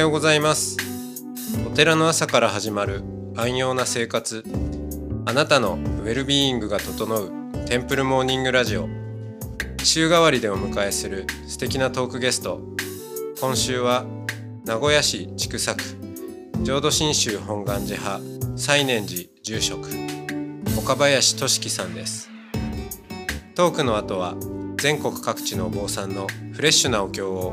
はようございます。お寺の朝から始まる安養な生活。あなたのウェルビーイングが整うテンプルモーニングラジオ。週替わりでお迎えする素敵なトークゲスト。今週は名古屋市千種区。浄土真宗本願寺派。西念寺住職。岡林俊樹さんです。トークの後は全国各地のお坊さんのフレッシュなお経を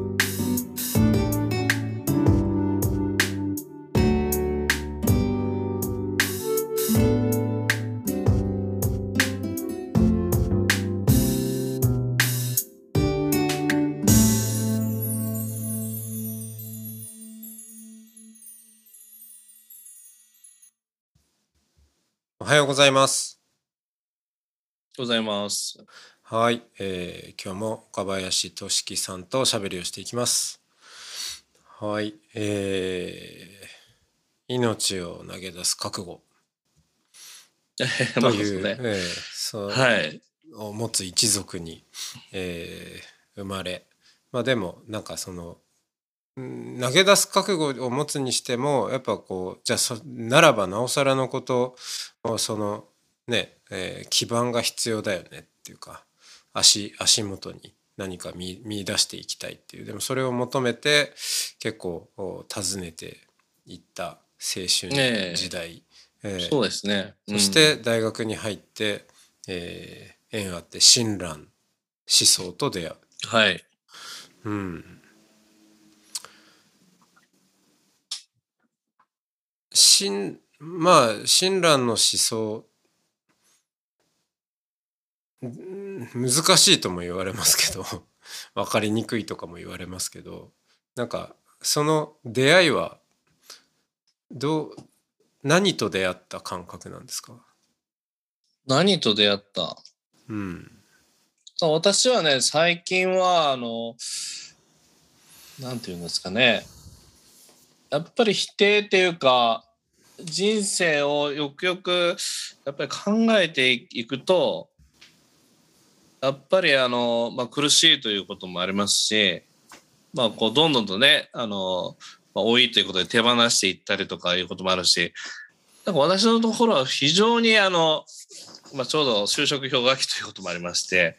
ございますございます。はい、えー今日も岡林俊樹さんとおしゃべりをしていきます。はい、えー命を投げ出す覚悟 まあという、ね。えーそうはい。を持つ一族に、えー生まれ、まあでもなんかそのうん投げ出す覚悟を持つにしてもやっぱこうじゃあそならばなおさらのことをそのね、えー基盤が必要だよねっていうか足足元に何か見見出していきたいっていうでもそれを求めて結構お訪ねていった青春時代、えーそうですね。そして大学に入って、えー縁あって親鸞思想と出会う。うん、はい。うん。親まあ親鸞の思想。うん難しいとも言われますけど。分かりにくいとかも言われますけど。なんかその出会いはどう何と出会った感覚なんですか？何と出会った？うん。私はね、最近は、あの、なんていうんですかね。やっぱり否定っていうか、人生をよくよく、やっぱり考えていくと、やっぱりあの、まあ、苦しいということもありますし、まあ、こう、どんどんとね、あの、まあ、多いということで手放していったりとかいうこともあるし、なんか私のところは非常にあの、まあ、ちょうど就職氷河期ということもありまして、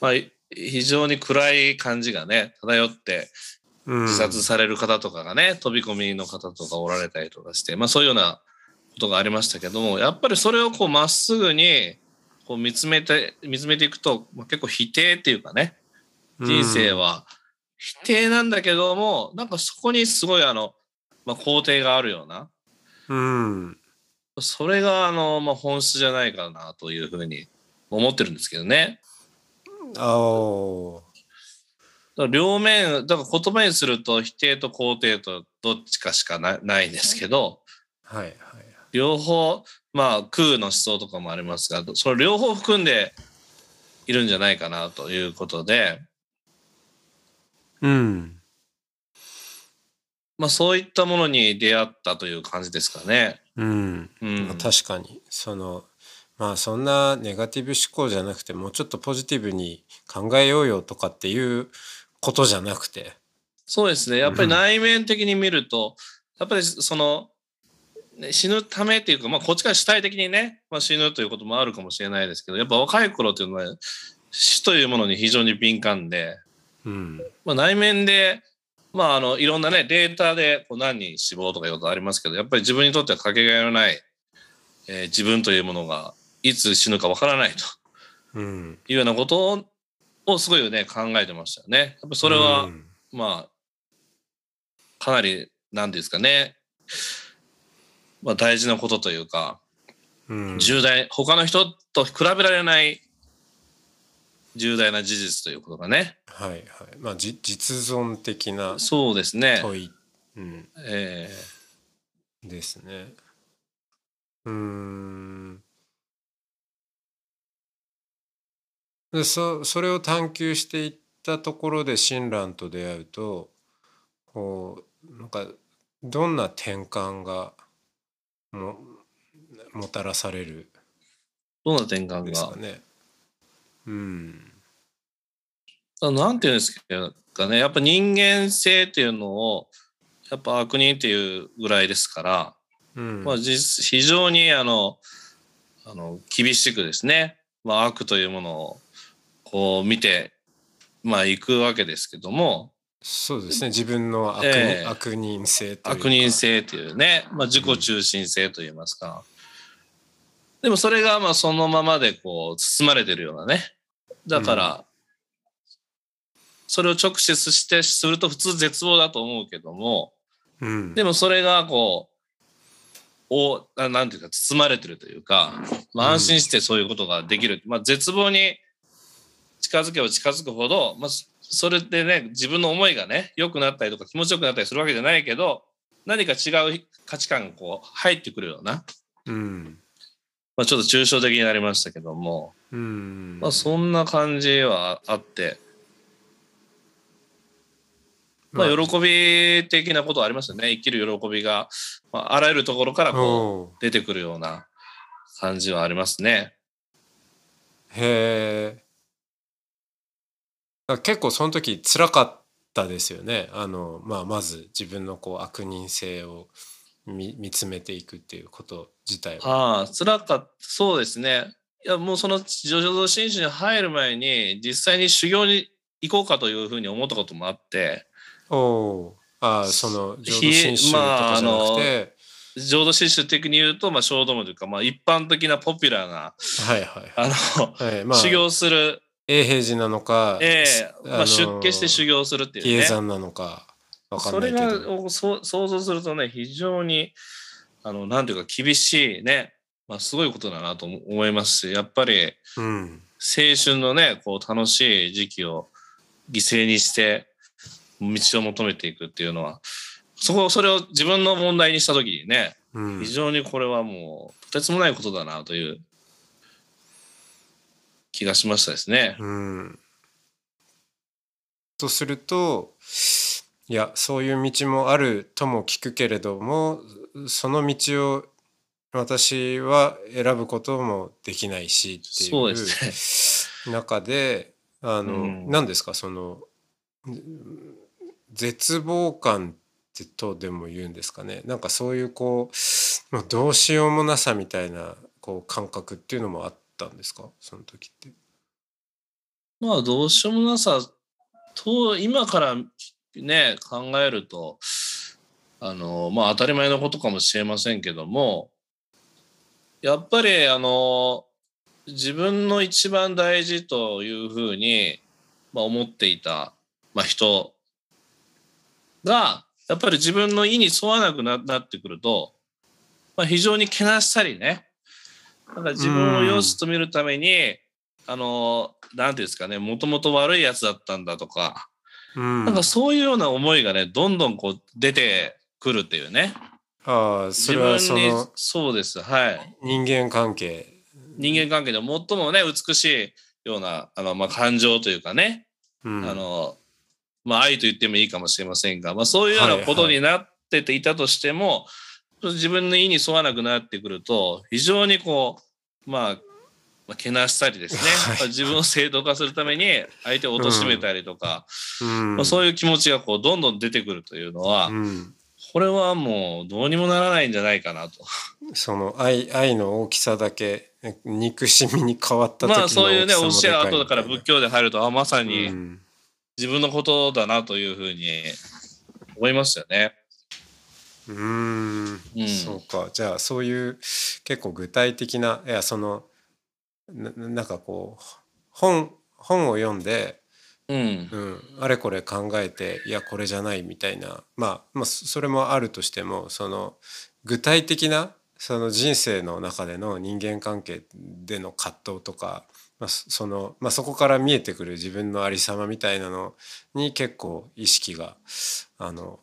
まあ、非常に暗い感じがね、漂って、自殺される方とかがね、飛び込みの方とかおられたりとかして、まあそういうようなことがありましたけども、やっぱりそれをこうまっすぐにこう見つめて、見つめていくと、まあ、結構否定っていうかね、人生は否定なんだけども、なんかそこにすごいあの、まあ、肯定があるような、うん。それがあの、まあ、本質じゃないかなというふうに思ってるんですけどね。あ両面、だから言葉にすると否定と肯定とどっちかしかなないんですけど、はいはい両方、まあ空の思想とかもありますが、それ両方含んでいるんじゃないかなということで、うん。まあそういったものに出会ったという感じですかね。うん、うん。まあ確かに。そのまあそんなネガティブ思考じゃなくてもうちょっとポジティブに考えようよとかっていうことじゃなくて。そうですね。やっぱり内面的に見ると、やっぱりその、ね死ぬためっていうか、まあこっちから主体的にね、まあ、死ぬということもあるかもしれないですけど、やっぱ若い頃っていうのは死というものに非常に敏感で、うん。まあ、内面で、まあ、あのいろんなねデータでこう何人死亡とかいうことありますけどやっぱり自分にとってはかけがえのない、えー自分というものがいつ死ぬかわからないとうん。いうようなことををすごいね考えてましたよね。やっぱそれは、うん。まあかなり何ですかね、まあ、大事なことというかうん。重大他の人と比べられない重大な事実ということがね。はいはい。まあじ実存的なそうですね。問い、うん、え。ですね。うーんでそそれを探求していったところで親鸞と出会うとこうなんかどんな転換がももたらされるどんな転換が？ですか。ね。うん。あなんていうんですかね、やっぱ人間性っていうのを、やっぱ悪人っていうぐらいですから、うん。まあ、実非常にあのあの厳しくですね、まあ、悪というものをこう見て、まあ、いくわけですけども。そうですね。自分の悪,、ええ。悪人性というか。悪人性というね、まあ、自己中心性といいますか、でもそれがまあそのままでこう包まれてるようなね。だから、それを直視してすると普通絶望だと思うけども。うん。でもそれがこう、おななんていうか包まれてるというか、まあ、うん。安心してそういうことができる。まあ、絶望に近づけば近づくほど、まあ、そそれでね、自分の思いがね、良くなったりとか気持ちよくなったりするわけじゃないけど、何か違う価値観がこう入ってくるような、うん。まあ、ちょっと抽象的になりましたけども、うん。まあ、そんな感じはあって、まあ、喜び的なことはありますよね。生きる喜びが、まあ、あらゆるところからこう出てくるような感じはありますね。へえ。結構その時辛かったですよね。あの、まあ、まず自分のこう悪人性を見見つめていくっていうこと自体は。ああ、辛かった。そうですね。いや、もうその上浄土真宗に入る前に、実際に修行に行こうかというふうに思ったこともあって、おおう。ああ、その浄土真宗とかじゃなくて、浄土真宗的に言うと、まあ、小道門というか、まあ、一般的なポピュラーな、はいはいあの、はい。まあ、修行する、永平寺なのか、ええまあ、の出家して修行するって比叡いうね。山なのかわかそれんないけど。がおそう想像するとね、非常に、あの、なんていうか厳しいね、まあ、すごいことだなと思いますし、やっぱり、うん。青春のね、こう楽しい時期を犠牲にして道を求めていくっていうのは、そこ、それを自分の問題にしたときにね、うん非常にこれはもう、とてつもないことだなという気がしましたですね。うん。とするといやそういう道もあるとも聞くけれどもその道を私は選ぶこともできないしっていう中であの、うん何ですか？そのうん絶望感ってとでも言うんですかね？なんかそういうこうどうしようもなさみたいなこう感覚っていうのもあったんですか？その時って。まあ、どうしようもなさと、今からね、考えると、あの、まあ、当たり前のことかもしれませんけども、やっぱり、あの、自分の一番大事というふうに、まあ、思っていた、まあ、人が、やっぱり自分の意に沿わなくななってくると、まあ、非常にけなしたりね、なんか自分を良しと見るために、あの、なんていうんですかね、もともと悪いやつだったんだとか、うんなんかそういうような思いがね、どんどんこう出てくるっていうね。ああそ自れはその、そうです。はい。人間関係。人間関係で最もね、美しいような、あの、まあ、感情というかね、うんあの、まあ、愛と言ってもいいかもしれませんが、まあ、そういうようなことになってていたとしても、自分の意に沿わなくなってくると、非常にこう、まあ、まあ、けなしたりですね、はい。まあ自分を正当化するために相手を貶めたりとか、うん。まあ、そういう気持ちがこうどんどん出てくるというのは、うん。これはもうどうにもならないんじゃないかなと。その愛愛の大きさだけ憎しみに変わった時のまあそういうね、教え後だから仏教で入ると、あ、まさうにん。自分のことだなというふうに思いますよね。うーん。うん。そうか。じゃあそういう結構具体的ないやそのななんかこう本本を読んで、うん。うん、あれこれ考えていやこれじゃないみたいな、まあ、まあそそれもあるとしてもその具体的なその人生の中での人間関係での葛藤とか、まあ、そそのまあ、そこから見えてくる自分のありさまみたいなのに結構意識があの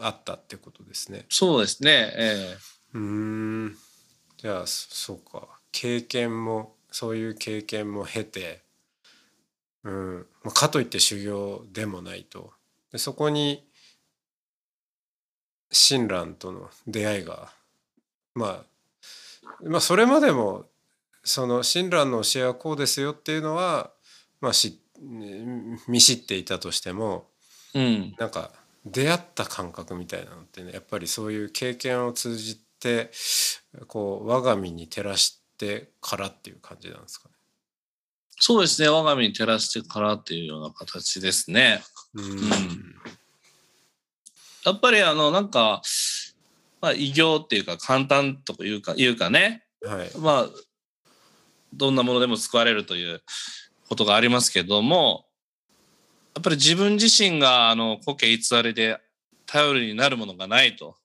あったってことですね。そうですね。えうーんじゃあそそうか経験もそういう経験も経て、うんまあ、かといって修行でもないとでそこに親鸞との出会いが、まあ、まあそれまでもその親鸞の教えはこうですよっていうのはまあし見知っていたとしてもうん。なんか出会った感覚みたいなのってねやっぱりそういう経験を通じてこう我が身に照らしてからっていう感じなんですかね。そうですね。我が身に照らしてからっていうような形ですね。うんやっぱりあの、なんか、まあ、異業っていうか簡単というか、いうかね、はいまあ、どんなものでも救われるということがありますけども、やっぱり自分自身があの故郷偽りで頼りになるものがないと。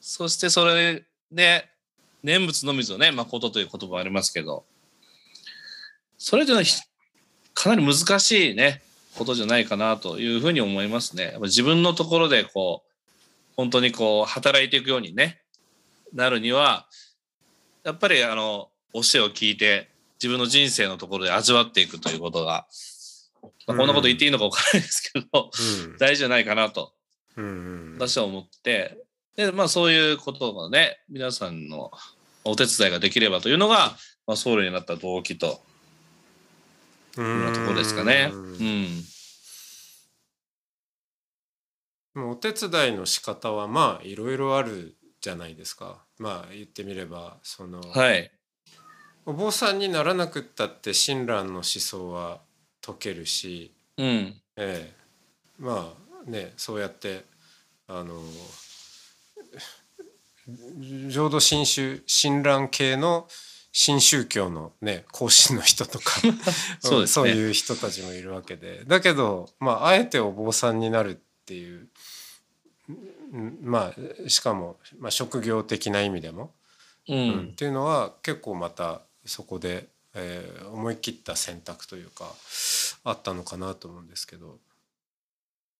そしてそれで念仏のみぞね、誠という言葉ありますけど、それというのはかなり難しいね、ことじゃないかなというふうに思いますね。やっぱ自分のところでこう、本当にこう働いていくようにね、なるには、やっぱりあの教えを聞いて自分の人生のところで味わっていくということが、まあ、こんなこと言っていいのか分からないですけど、うん。大事じゃないかなと。私は思って。で、まあ、そういうことがね皆さんのお手伝いができればというのが、まあ、僧侶になった動機と。ういうところですかね。ううんん、もうお手伝いの仕方はまあいろいろあるじゃないですか。まあ言ってみればその、はい。お坊さんにならなくったって親鸞の思想は解けるし、うん。ええ、まあねそうやってあの浄土真宗親鸞系の新宗教のね講師の人とか そうね。そういう人たちもいるわけで。だけどまああえてお坊さんになるっていううんまあしかも、まあ、職業的な意味でも、ううんんっていうのは結構またそこで、えー思い切った選択というかあったのかなと思うんですけど。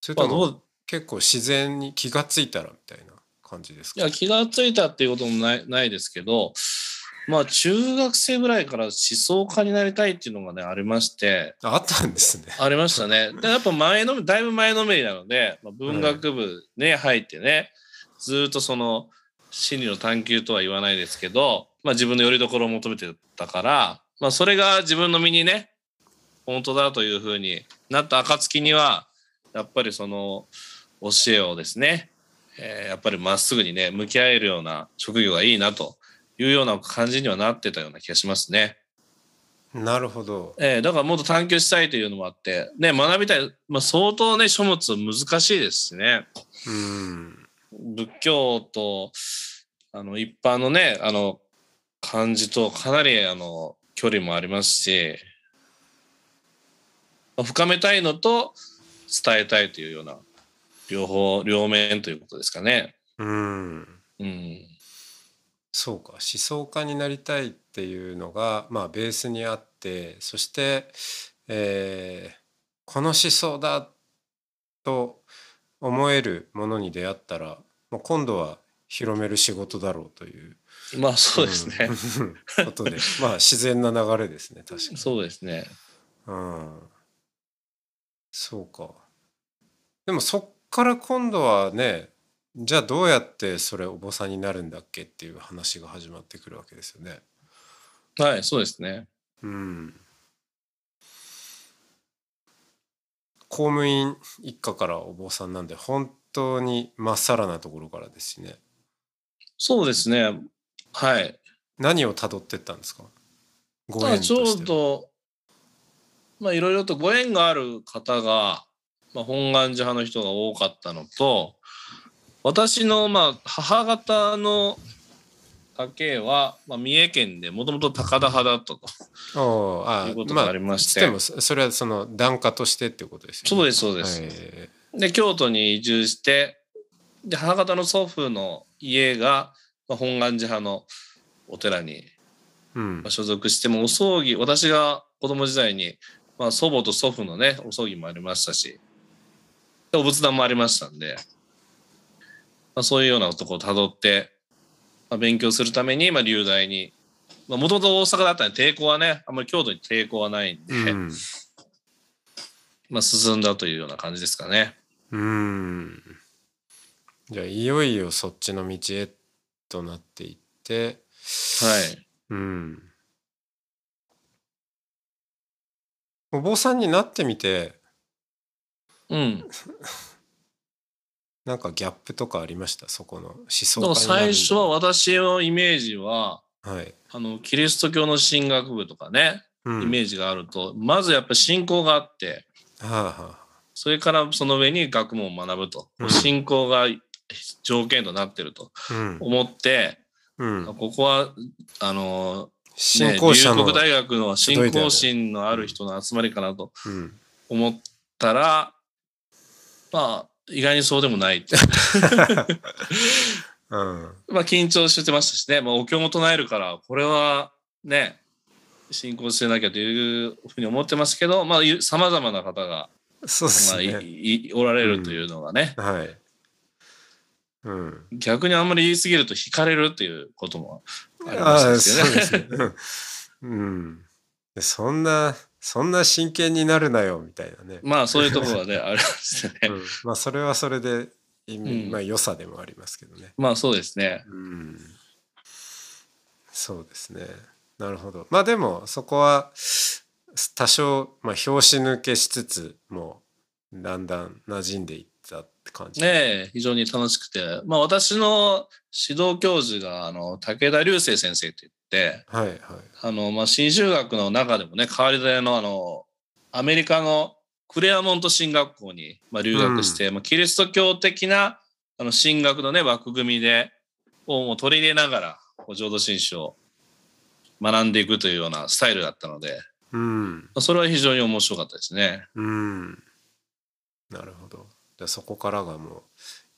それとも結構自然に気がついたらみたいな感じですか？いや気がついたっていうこともないないですけどまあ中学生ぐらいから思想家になりたいっていうのがねありまして。ああったんですね。ありましたね。でやっぱ前のだいぶ前のめりなので、まあ、文学部ね、入ってねずーっとその真理の探求とは言わないですけど、まあ、自分の拠り所を求めてたから、まあ、それが自分の身にね本当だというふうになった暁にはやっぱりその教えをですね、えーやっぱりまっすぐにね向き合えるような職業がいいなというような感じにはなってたような気がしますね。なるほど。ええだからもっと探求したいというのもあって、ね、学びたい、まあ、相当ね、書物難しいですしね。うん。仏教と、あの、一般のね、あの、漢字とかなり、あの、距離もありますし、まあ深めたいのと伝えたいというような、両方、両面ということですかね。うん。うん。そうか思想家になりたいっていうのが、まあ、ベースにあってそして、えーこの思想だと思えるものに出会ったらもう今度は広める仕事だろうというまあ、そうですね。うんことでまあ自然な流れですね 確かに。そうですね。うん、そうか。でもそっから今度はねじゃあどうやってそれお坊さんになるんだっけっていう話が始まってくるわけですよね。はい、そうですね。うん。公務員一家からお坊さんなんで本当にまっさらなところからですしね。そうですね。はい。何をたどってったんですか？ご縁とまあちょうど、まあいろいろとご縁がある方が、まあ、本願寺派の人が多かったのと、私のまあ母方の家系は、まあ、三重県でもともと高田派だったとおうあいうことがありまして、でもそそれはその檀家としてっていうことですよね。そうですそうです。えで京都に移住してで母方の祖父の家が、まあ、本願寺派のお寺にまあ所属してもお葬儀私が子供時代に、まあ、祖母と祖父のねお葬儀もありましたしでお仏壇もありましたんで、まあ、そういうようなとこをたどって、まあ、勉強するために、まあ、流大にもともと大阪だったんで抵抗はねあんまり京都に抵抗はないんで、うん。まあ、進んだというような感じですかね。うん。じゃあいよいよそっちの道へとなっていってはい。うん。お坊さんになってみてうん。なんかギャップとかありました？そこの思想最初は私のイメージは、はい、あのキリスト教の神学部とかね、うん、イメージがあるとまずやっぱ信仰があって、はあはあ、それからその上に学問を学ぶと、うん、信仰が条件となってるとうん。思って、うん、ここは、あの、信仰者の、ね、龍谷大学の信仰心のある人の集まりかなとうん、思ったら、まあ、意外にそうでもないって。う。ん、まあ、緊張してましたしね、まあ、お経も唱えるから、これはね、信仰してなきゃというふうに思ってますけど、まあ、さまざまな方が、そうですまあ、おられるというのがね、はい、うん、逆にあんまり言い過ぎると惹かれるっていうこともありまああしたでそうですすよね。ね、うん、でそんなそんな真剣になるなよみたいなね、まあ、そういうところはね、ありますよね。うん、まあそれはそれでまあ良さでもありますけどね。まあ、そうですね。うん、そうですね。なるほど。まあでもそこは多少、まあ、拍子抜けしつつもうだんだん馴染んでいったって感じ。ねえ、非常に楽しくて、まあ、私の指導教授が、あの、武田流星先生って言って、はいはい。あの、まあ、新州学の中でもね、変わり種の、あの、アメリカのクレアモント神学校に、まあ、留学して、まあ、キリスト教的な、あの、神学のね、枠組みで、をもう取り入れながら、浄土真宗を学んでいくというようなスタイルだったので、うん。まあそれは非常に面白かったですね。うん。なるほど。じゃあそこからがもう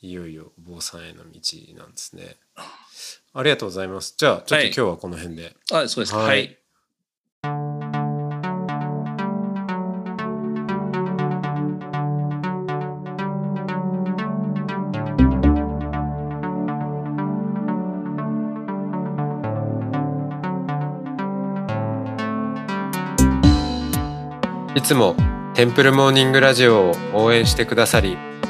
いよいよお坊さんへの道なんですね。ありがとうございます。じゃあちょっとはい今日はこの辺で。あ、そうです。はいはい。いつもテンプルモーニングラジオを応援してくださり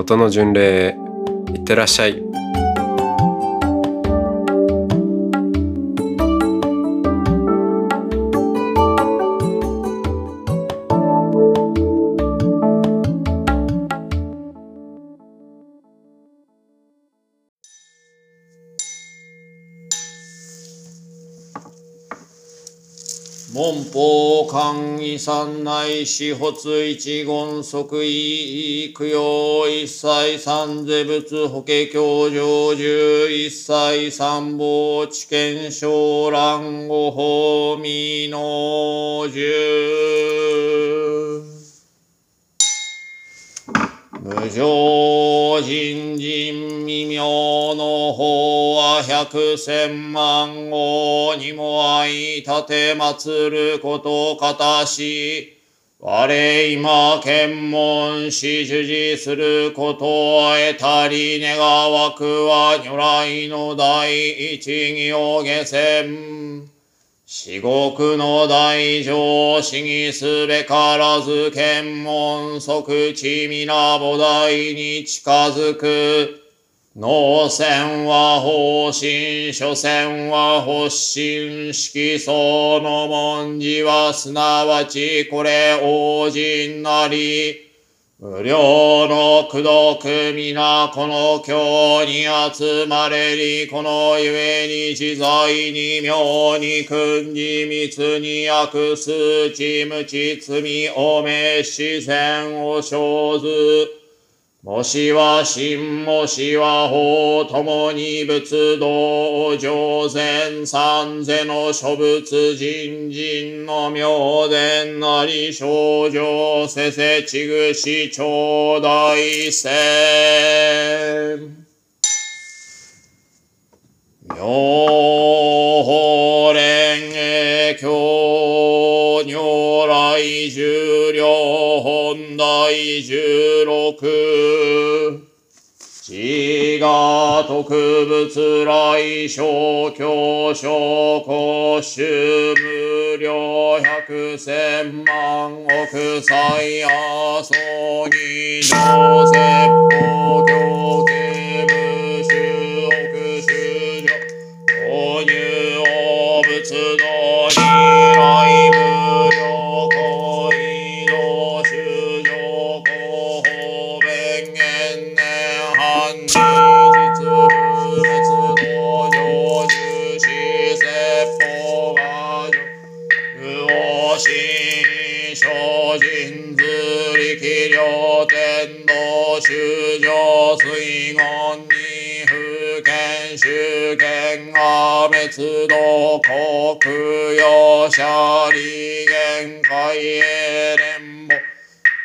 音の巡礼へいってらっしゃい。法官遺産内始発一言即位供養一切三世仏法華経上十一切三宝知見昇蘭御法未の十無常人人未妙の法は百千万号にも相立て祀ることかたし、我今検問し主事することを得たり願わくは如来の第一義を下船。至極の大乗思議すべからず検問即地皆菩提に近づく。脳線は方針、諸線は発心、色相の文字はすなわちこれ王人なり。無料の苦毒皆この経に集まれり、このゆえに自在に妙に訓に密に悪数値無知罪おめし善を生ず。もしは真もしは法ともに仏道上善三世の諸仏人人の妙伝なり症状せせちぐし頂戴せ妙法蓮華経如来十両本第十六自我特物来小教小公衆無料百千万億歳阿蘇二条説法教滅度国用者利限界へ連母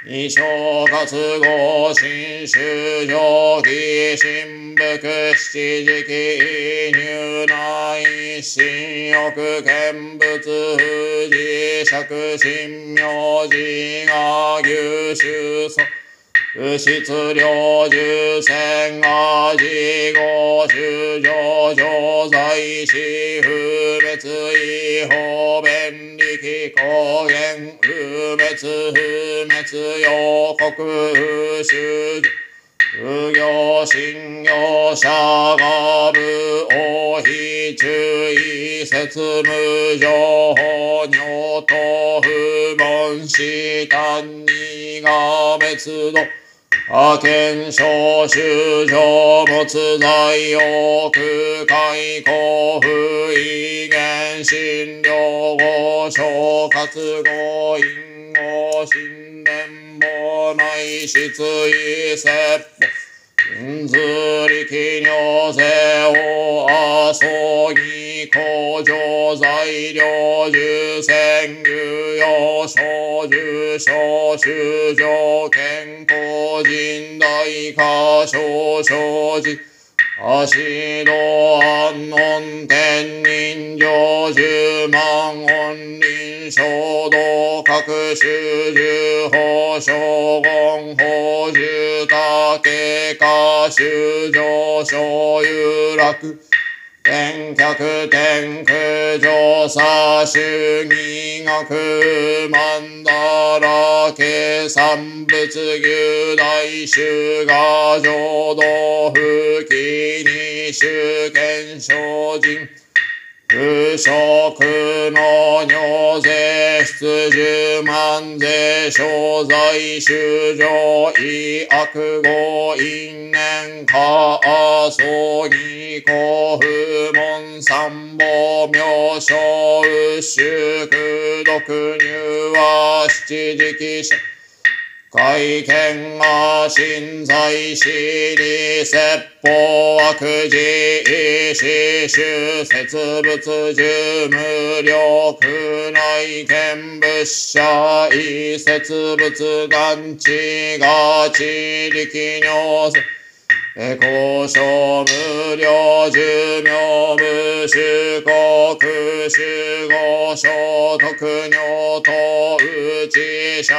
二正活合新修上記新福七時期入内新欲見物富士釈神明寺が牛修祖物質量重戦が自合修上上在死不滅違法便力公言不滅不滅予告不修無行信用者が部王非注意説無情報尿と不問死単にが滅度派遣小修上仏在奥海公不意見診療後小活後因後神殿も内出異説法因図力尿性を遊ぎ工場材料受選有用小受小修上健康人大化小生寺足道安穏天人上十万音輪衝動各種十法将言法十竹か修上昇有楽天客天空上差主義学曼荼羅計産物牛大衆が浄土不起に主権精進。不職の尿税出十万税商材修上医悪語因縁下葬儀公不門三宝妙正修苦毒入は七時期者会見が信在しに説法悪事意思修説物十無力内見物者異説物眼地が地力尿性交渉無料寿命無主国守護所特尿と内者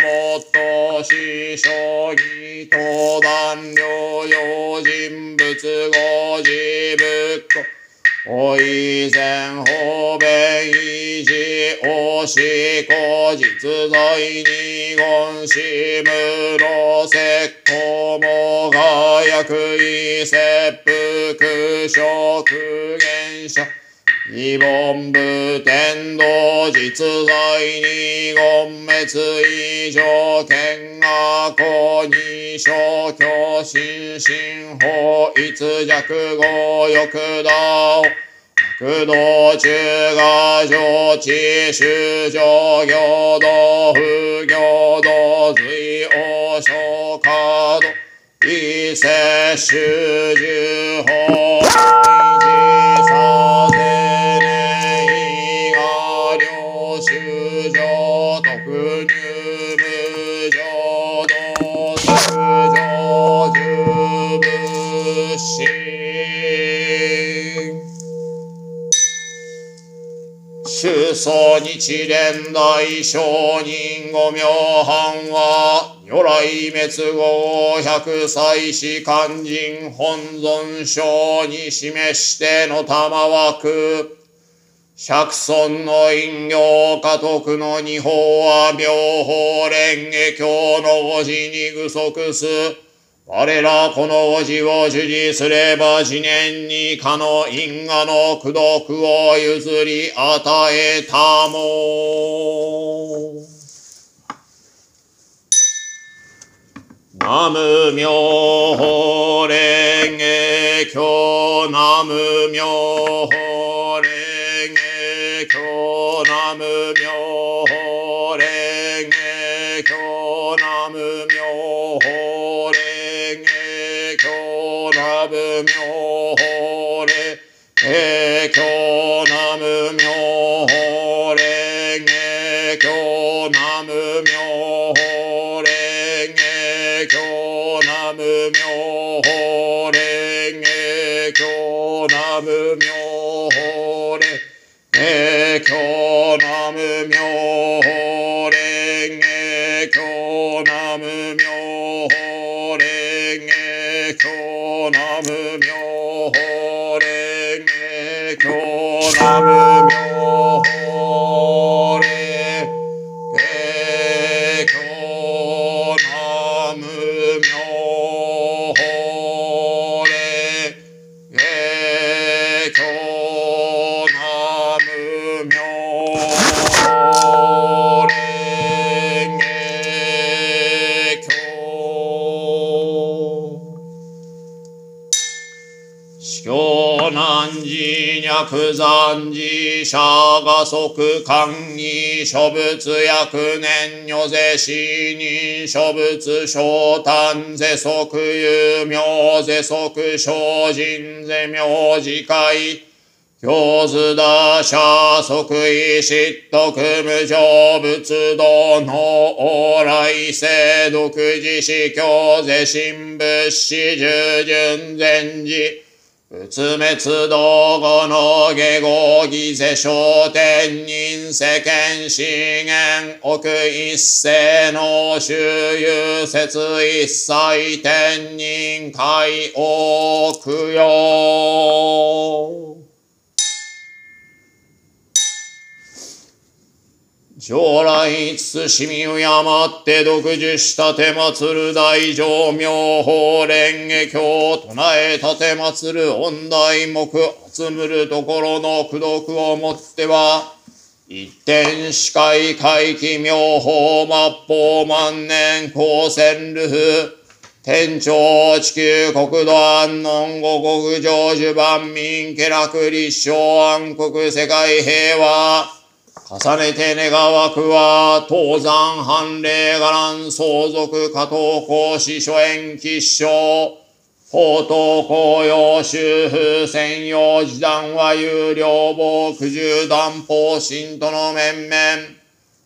もっと死将棋登壇療養人物語事仏庫お以前方便維持おしこ実在に言し無路石膏もが薬医切腹食原者非凡部天道実在に言滅以上見学公に消去心身法逸弱語欲道。苦道中が上智修上行道不行道随王将化道伊勢修十法祖日蓮大聖人五名藩は如来滅後百歳死肝心本尊章に示しての玉枠百尊の陰陽家督の二法は妙法蓮華経の文字に具足す。我らこのおじを受持すれば次年にかの因果の功徳を譲り与えたも。ナム妙法蓮華経ナム妙法蓮華経ナム妙法経ナム妙法蓮華経ナム妙法蓮華経ナム妙法蓮華経ナム妙法蓮華経ナム妙法蓮華経ナム妙寺脈残寺釈迦即官儀諸仏薬年如是死人諸仏昇誕世即有名世即精進世名字会。教図打者即位失徳無常仏道の往来。世独自死教世神仏師従順禅寺仏滅道後の下合儀世商天人世間資源奥一世の周遊説一切天人海奥よ。将来慎みを山って独自したて祭る大乗妙法蓮華経唱えたて祭る恩大目集むるところの功徳をもっては一点視界回帰妙法末法万年光線ルフ天朝地球国土安穏五国成就万民家楽立正安国世界平和。重ねて願わくは、東山藩令伽藍相続加藤公使諸縁吉祥、法東公用修風専用時段は有料防苦渋断法信徒の面々、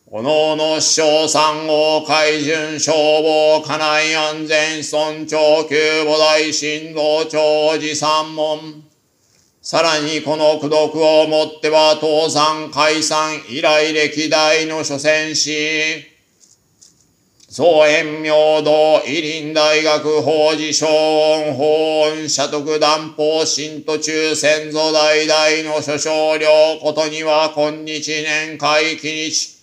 おのおの師匠三号海巡消防家内安全尊長久母大神道長寺三門、さらにこの功徳をもっては倒産解散以来歴代の所詮し、総延明道、伊林大学法事小音法音社徳断法新途中先祖代々の諸少領ことには今日年会期日、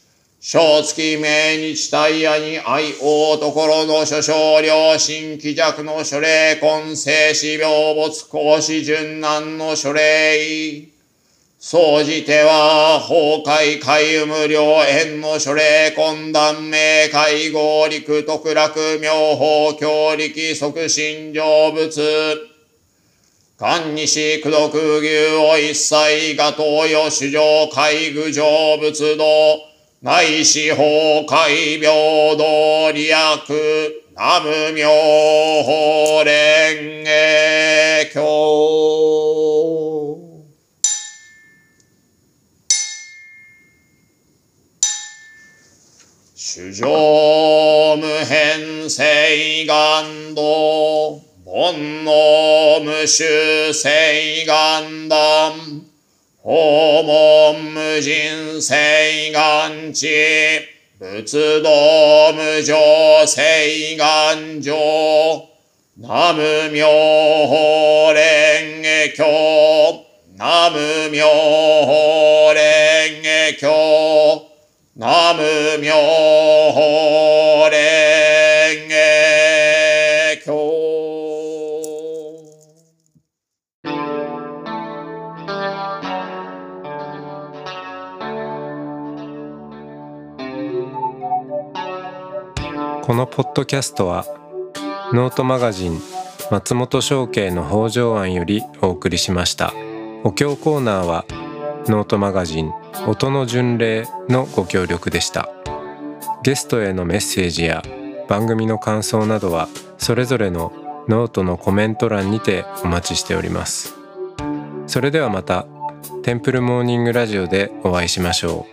正月命日大夜に愛王ところの諸少領新規弱の諸霊根生死病没講師順難の諸霊。総じては、崩壊海無量縁の書霊懇談名会合陸特楽妙法強力即心成仏。官西苦毒牛を一切が東洋主上海具上仏道。内四法海平等利益。南無妙法蓮華経。主上無変性願道、煩悩無臭性願断、訪問無人性願地、仏道無常性願上、南無妙法蓮華経、南無妙法蓮華経、南無妙法蓮華このポッドキャストはノートマガジン松本商家の北条案よりお送りしました。お経コーナーはノートマガジン音の巡礼のご協力でした。ゲストへのメッセージや番組の感想などはそれぞれのノートのコメント欄にてお待ちしております。それではまた Temple Morning Radio でお会いしましょう。